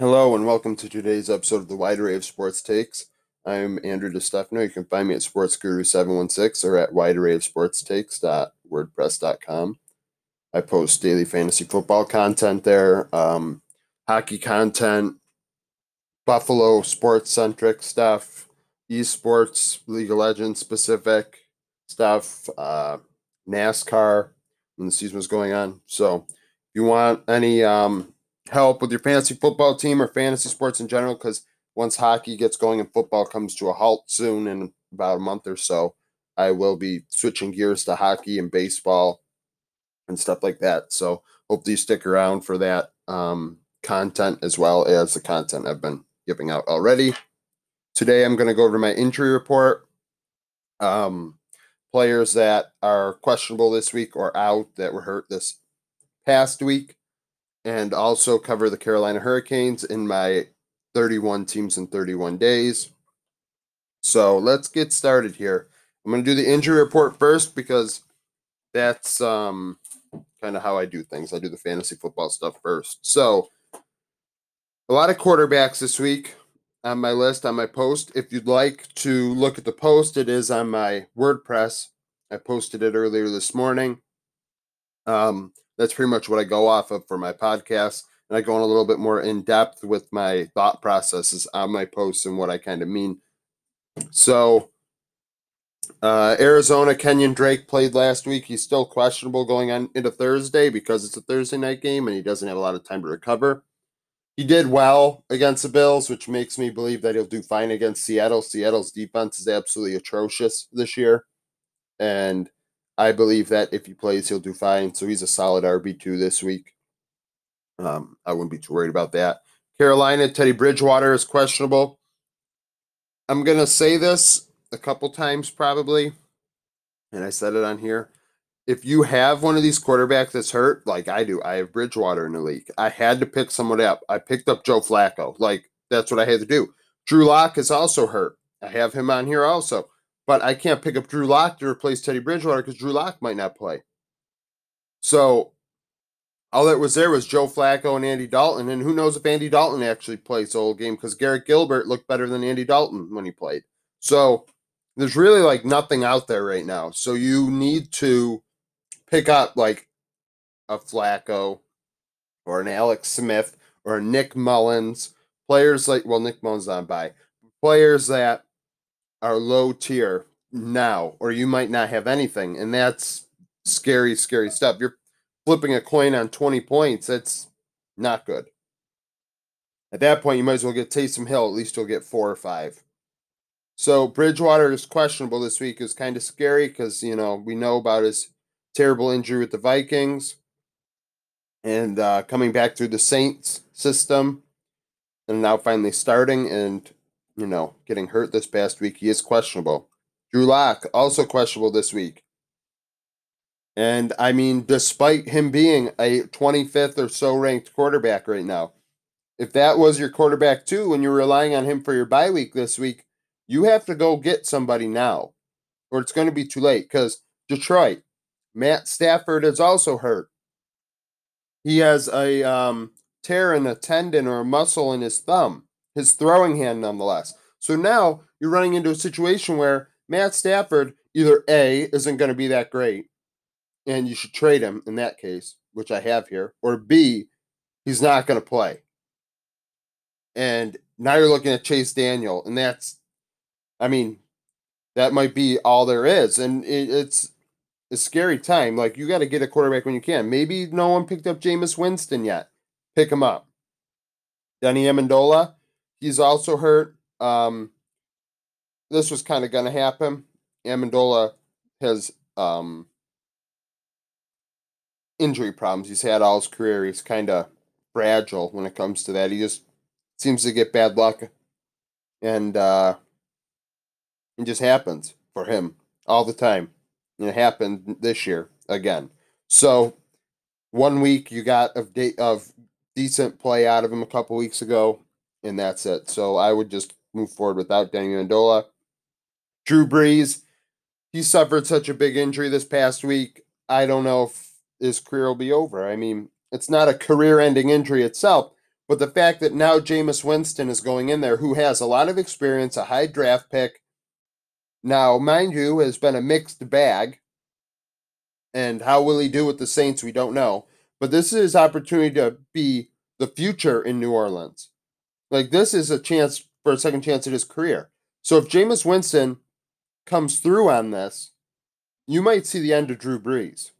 Hello and welcome to today's episode of the Wide Array of Sports Takes. I'm Andrew DeStefano. You can find me at SportsGuru716 or at widearrayofsportstakes.wordpress.com. I post daily fantasy football content there, um, hockey content, Buffalo sports centric stuff, esports, League of Legends specific stuff, uh, NASCAR when the season was going on. So if you want any um, help with your fantasy football team or fantasy sports in general because once hockey gets going and football comes to a halt soon in about a month or so, I will be switching gears to hockey and baseball and stuff like that. So hopefully you stick around for that um, content as well as the content I've been giving out already. Today I'm going to go over my injury report. Um, players that are questionable this week or out that were hurt this past week and also cover the Carolina Hurricanes in my 31 teams in 31 days. So let's get started here. I'm going to do the injury report first because that's um, kind of how I do things. I do the fantasy football stuff first. So a lot of quarterbacks this week on my list on my post. If you'd like to look at the post, it is on my WordPress. I posted it earlier this morning. Um, that's pretty much what I go off of for my podcast. And I go in a little bit more in depth with my thought processes on my posts and what I kind of mean. So, uh, Arizona, Kenyon Drake played last week. He's still questionable going on into Thursday because it's a Thursday night game and he doesn't have a lot of time to recover. He did well against the Bills, which makes me believe that he'll do fine against Seattle. Seattle's defense is absolutely atrocious this year. And I believe that if he plays, he'll do fine. So he's a solid RB2 this week. Um, I wouldn't be too worried about that. Carolina, Teddy Bridgewater is questionable. I'm going to say this a couple times probably, and I said it on here. If you have one of these quarterbacks that's hurt, like I do, I have Bridgewater in the league. I had to pick someone up. I picked up Joe Flacco. Like that's what I had to do. Drew Lock is also hurt. I have him on here also. But I can't pick up Drew Lock to replace Teddy Bridgewater because Drew Lock might not play. So all that was there was Joe Flacco and Andy Dalton. And who knows if Andy Dalton actually plays the whole game because Garrett Gilbert looked better than Andy Dalton when he played. So there's really like nothing out there right now. So you need to pick up like a Flacco or an Alex Smith or a Nick Mullens. Players like, well, Nick Mullens on bye. Players that are low tier now, or you might not have anything. And that's scary, scary stuff. You're flipping a coin on 20 points. That's not good. At that point, you might as well get Taysom Hill. At least you'll get four or five. So Bridgewater is questionable this week. is kind of scary because you know we know about his terrible injury with the Vikings and uh, coming back through the Saints system, and now finally starting. And you know, getting hurt this past week. He is questionable. Drew Lock, also questionable this week. And I mean, despite him being a 25th or so ranked quarterback right now, if that was your quarterback too, and you're relying on him for your bye week this week, you have to go get somebody now, or it's going to be too late. Because Detroit, Matt Stafford is also hurt. He has a um, tear in a tendon or a muscle in his thumb his throwing hand nonetheless. So now you're running into a situation where Matt Stafford either A isn't going to be that great, and you should trade him in that case, which I have here, or B, he's not going to play. And now you're looking at Chase Daniel, and that's, I mean, that might be all there is. And it, it's a scary time. Like, you got to get a quarterback when you can. Maybe no one picked up Jameis Winston yet. Pick him up. Danny Amendola, He's also hurt. Um, this was kind of going to happen. Amendola has um, injury problems. He's had all his career. He's kind of fragile when it comes to that. He just seems to get bad luck, and uh, it just happens for him all the time. And it happened this year again. So one week you got of de- of decent play out of him a couple weeks ago and that's it. So I would just move forward without Danny Amendola. Drew Brees, he suffered such a big injury this past week. I don't know if his career will be over. I mean, it's not a career ending injury itself, But the fact that now Jameis Winston is going in there, who has a lot of experience, a high draft pick, now, mind you, has been a mixed bag. And how will he do with the Saints? We don't know. But this is his opportunity to be the future in New Orleans. Like, this is a chance for a second chance at his career. So if Jameis Winston comes through on this, you might see the end of Drew Brees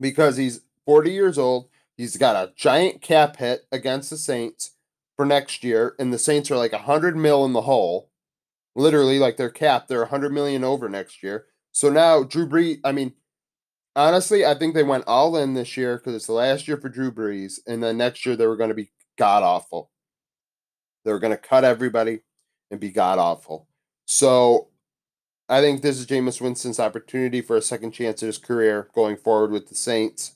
because he's 40 years old. He's got a giant cap hit against the Saints for next year, and the Saints are like 100 mil in the hole. Literally, like they're capped. They're 100 million over next year. So now Drew Brees, I mean, honestly, I think they went all in this year because it's the last year for Drew Brees, and then next year they were going to be god awful. They were going to cut everybody and be god awful. So I think this is Jameis Winston's opportunity for a second chance at his career going forward with the Saints.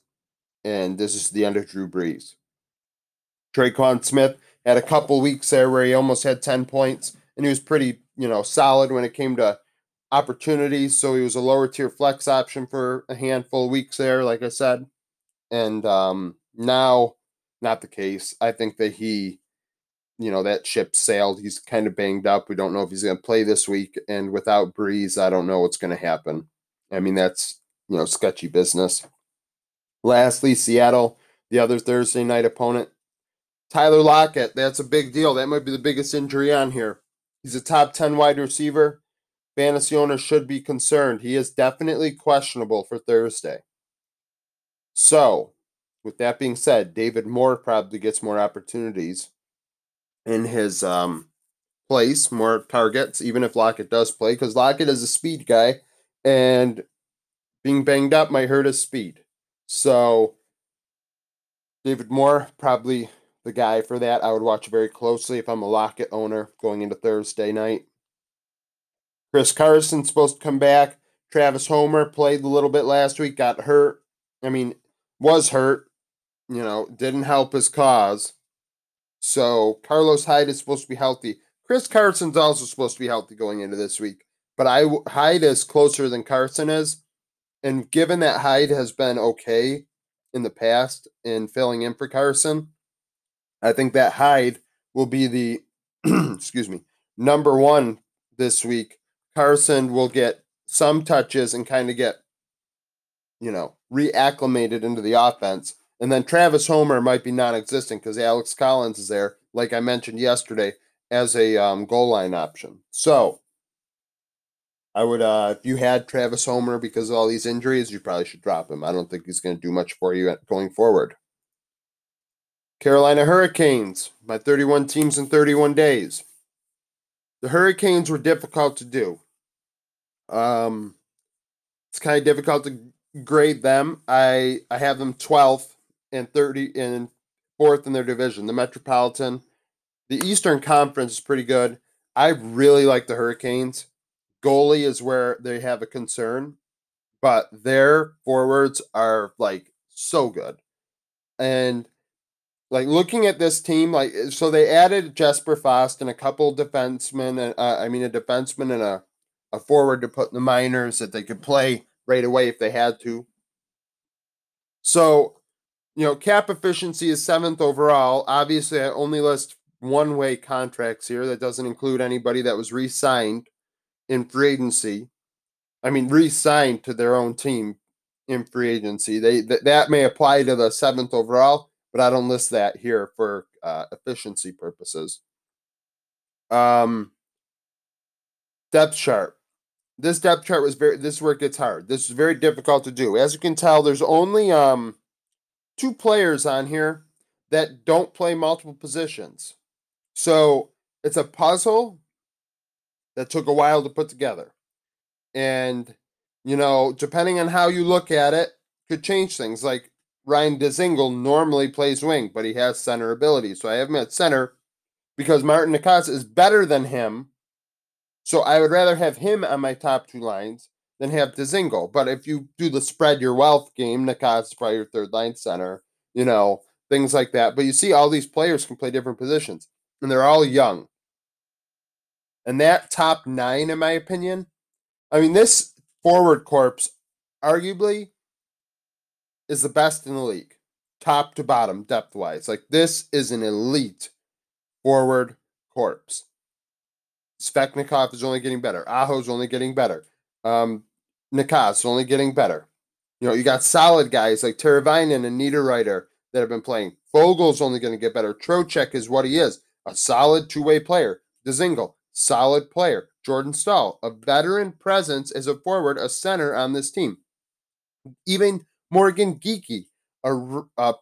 And this is the end of Drew Brees. Tre'Quan Smith had a couple weeks there where he almost had 10 points, and he was pretty, you know, solid when it came to opportunities. So he was a lower tier flex option for a handful of weeks there, like I said. And um, now, not the case. I think that he you know that ship sailed. He's kind of banged up. We don't know if he's going to play this week, and without Brees, I don't know what's going to happen. I mean, that's you know sketchy business. Lastly, Seattle, the other Thursday night opponent, Tyler Lockett. That's a big deal. That might be the biggest injury on here. He's a top ten wide receiver. Fantasy owners should be concerned. He is definitely questionable for Thursday. So, with that being said, David Moore probably gets more opportunities in his um, place, more targets, even if Lockett does play, because Lockett is a speed guy, and being banged up might hurt his speed. So David Moore, probably the guy for that. I would watch very closely if I'm a Lockett owner going into Thursday night. Chris Carson's supposed to come back. Travis Homer played a little bit last week, got hurt. I mean, was hurt, you know, didn't help his cause. So Carlos Hyde is supposed to be healthy. Chris Carson's also supposed to be healthy going into this week. But I Hyde is closer than Carson is. And given that Hyde has been okay in the past in filling in for Carson, I think that Hyde will be the excuse me, number one this week. Carson will get some touches and kind of get, you know, reacclimated into the offense. And then Travis Homer might be non existent because Alex Collins is there, like I mentioned yesterday, as a um, goal line option. So I would, uh, if you had Travis Homer because of all these injuries, you probably should drop him. I don't think he's going to do much for you going forward. Carolina Hurricanes, my 31 teams in 31 days. The Hurricanes were difficult to do. Um, it's kind of difficult to grade them. I I have them 12th and 30 and fourth in their division, the Metropolitan. The Eastern Conference is pretty good. I really like the Hurricanes. Goalie is where they have a concern, but their forwards are like so good. And like looking at this team, like so they added Jesper Fast and a couple defensemen, and uh, I mean a defenseman and a a forward to put in the minors that they could play right away if they had to. So you know, cap efficiency is seventh overall. Obviously, I only list one way contracts here. That doesn't include anybody that was re signed in free agency. I mean, re signed to their own team in free agency. They th- That may apply to the seventh overall, but I don't list that here for uh, efficiency purposes. Um, depth chart. This depth chart was very, this it gets hard. This is very difficult to do. As you can tell, there's only, um, two players on here that don't play multiple positions. So it's a puzzle that took a while to put together. And, you know, depending on how you look at it, could change things. Like Ryan Dzingel normally plays wing, but he has center ability. So I have him at center because Martin Necas is better than him. So I would rather have him on my top two lines than have Dzingel. But if you do the spread your wealth game, Necas probably your third line center, you know, things like that. But you see, all these players can play different positions, and they're all young. And that top nine, in my opinion, I mean, this forward corpse arguably is the best in the league. top to bottom, depth wise. Like this is an elite forward corpse. Svechnikov is only getting better. Aho's only getting better. Um, Necas only getting better. You know, you got solid guys like Teravainen and Niederreiter that have been playing. Foegele's only going to get better. Trocheck is what he is a solid two way player. Dzingel, solid player. Jordan Staal, a veteran presence as a forward, a center on this team. Even Morgan Geekie, a, a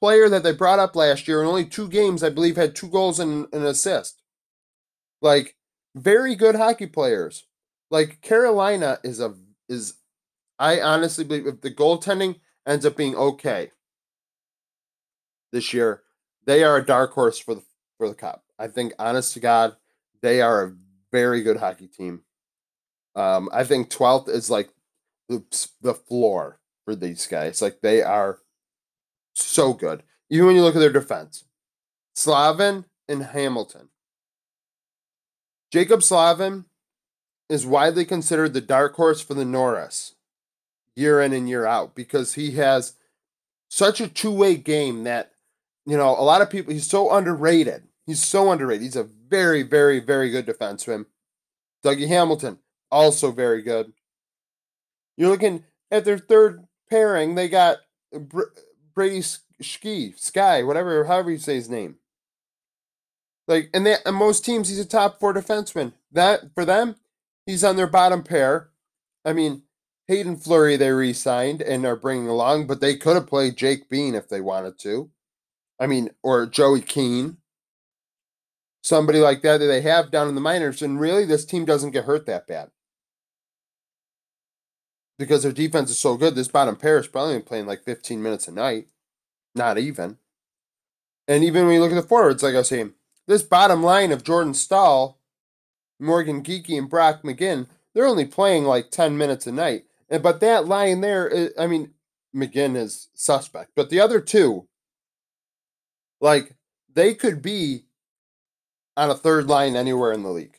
player that they brought up last year in only two games, I believe, had two goals and an assist. Like, very good hockey players. Like Carolina is a is I honestly believe if the goaltending ends up being okay this year, they are a dark horse for the for the cup. I think, honest to God, they are a very good hockey team. Um, I think 12th is like the, the floor for these guys. Like they are so good. Even when you look at their defense, Slavin and Hamilton. Jaccob Slavin is widely considered the dark horse for the Norris year in and year out because he has such a two way game that, you know, a lot of people, he's so underrated. He's so underrated. He's a very, very, very good defenseman. Dougie Hamilton, also very good. You're looking at their third pairing. They got Brady Ski, Sky, whatever, however you say his name. Like, and, they, and most teams, he's a top four defenseman. That for them, he's on their bottom pair. I mean, Haydn Fleury they re-signed and are bringing along, but they could have played Jake Bean if they wanted to. I mean, or Joey Keane, somebody like that that they have down in the minors, and really this team doesn't get hurt that bad because their defense is so good. This bottom pair is probably playing like 15 minutes a night, not even. And even when you look at the forwards, like I was saying, this bottom line of Jordan Staal Morgan Geekie and Brock McGinn, they're only playing like 10 minutes a night. But that line there, I mean, McGinn is suspect, but the other two, like they could be on a third line anywhere in the league.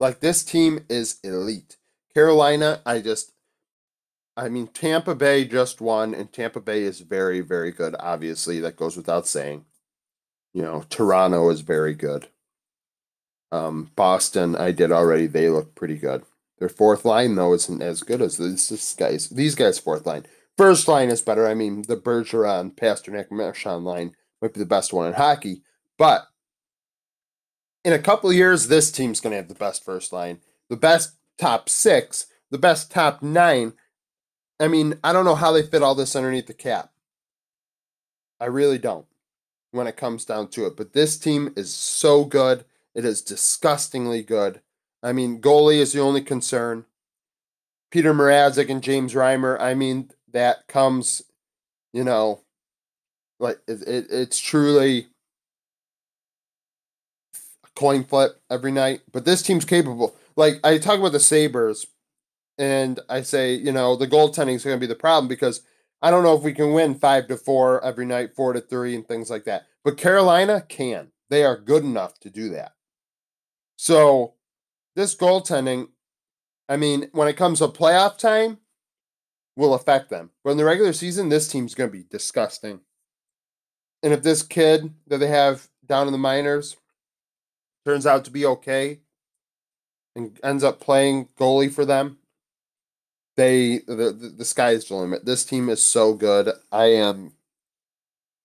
Like this team is elite. Carolina, I just I mean Tampa Bay just won and Tampa Bay is very very good obviously that goes without saying. You know, Toronto is very good. Um, Boston, I did already. They look pretty good. Their fourth line, though, isn't as good as this, guys. These guys' fourth line. First line is better. I mean, the Bergeron, Pastrnak, Marchand line might be the best one in hockey. But in a couple years, this team's going to have the best first line, the best top six, the best top nine. I mean, I don't know how they fit all this underneath the cap. I really don't when it comes down to it. But this team is so good. It is disgustingly good. I mean, goalie is the only concern. Peter Mrazek and James Reimer, I mean, that comes, you know, like it, it, it's truly a coin flip every night. But this team's capable. Like I talk about the Sabres, and I say, you know, the goaltending is going to be the problem because I don't know if we can win five to four every night, four to three, and things like that. But Carolina can. They are good enough to do that. So this goaltending, I mean, when it comes to playoff time, will affect them. But in the regular season, this team's going to be disgusting. And if this kid that they have down in the minors turns out to be okay and ends up playing goalie for them, they the, the, the sky is the limit. This team is so good. I am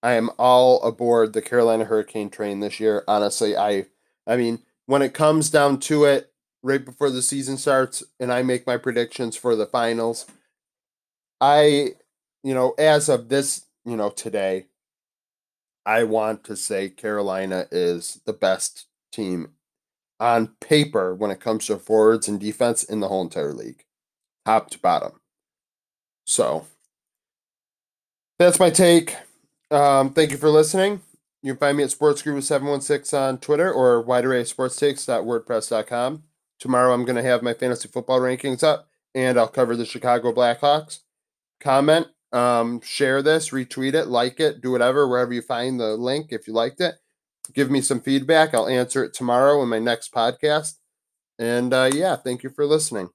I am all aboard the Carolina Hurricane train this year. Honestly, I I mean, when it comes down to it, right before the season starts, and I make my predictions for the finals, I, you know, as of this, you know, today, I want to say Carolina is the best team on paper when it comes to forwards and defense in the whole entire league, top to bottom. So that's my take. Um, thank you for listening. You can find me at Sports SportsGuru716 on Twitter or widearraysportstakes.wordpress.com. Tomorrow I'm going to have my fantasy football rankings up and I'll cover the Chicago Blackhawks. Comment, um, share this, retweet it, like it, do whatever, wherever you find the link if you liked it. Give me some feedback. I'll answer it tomorrow in my next podcast. And uh, yeah, thank you for listening.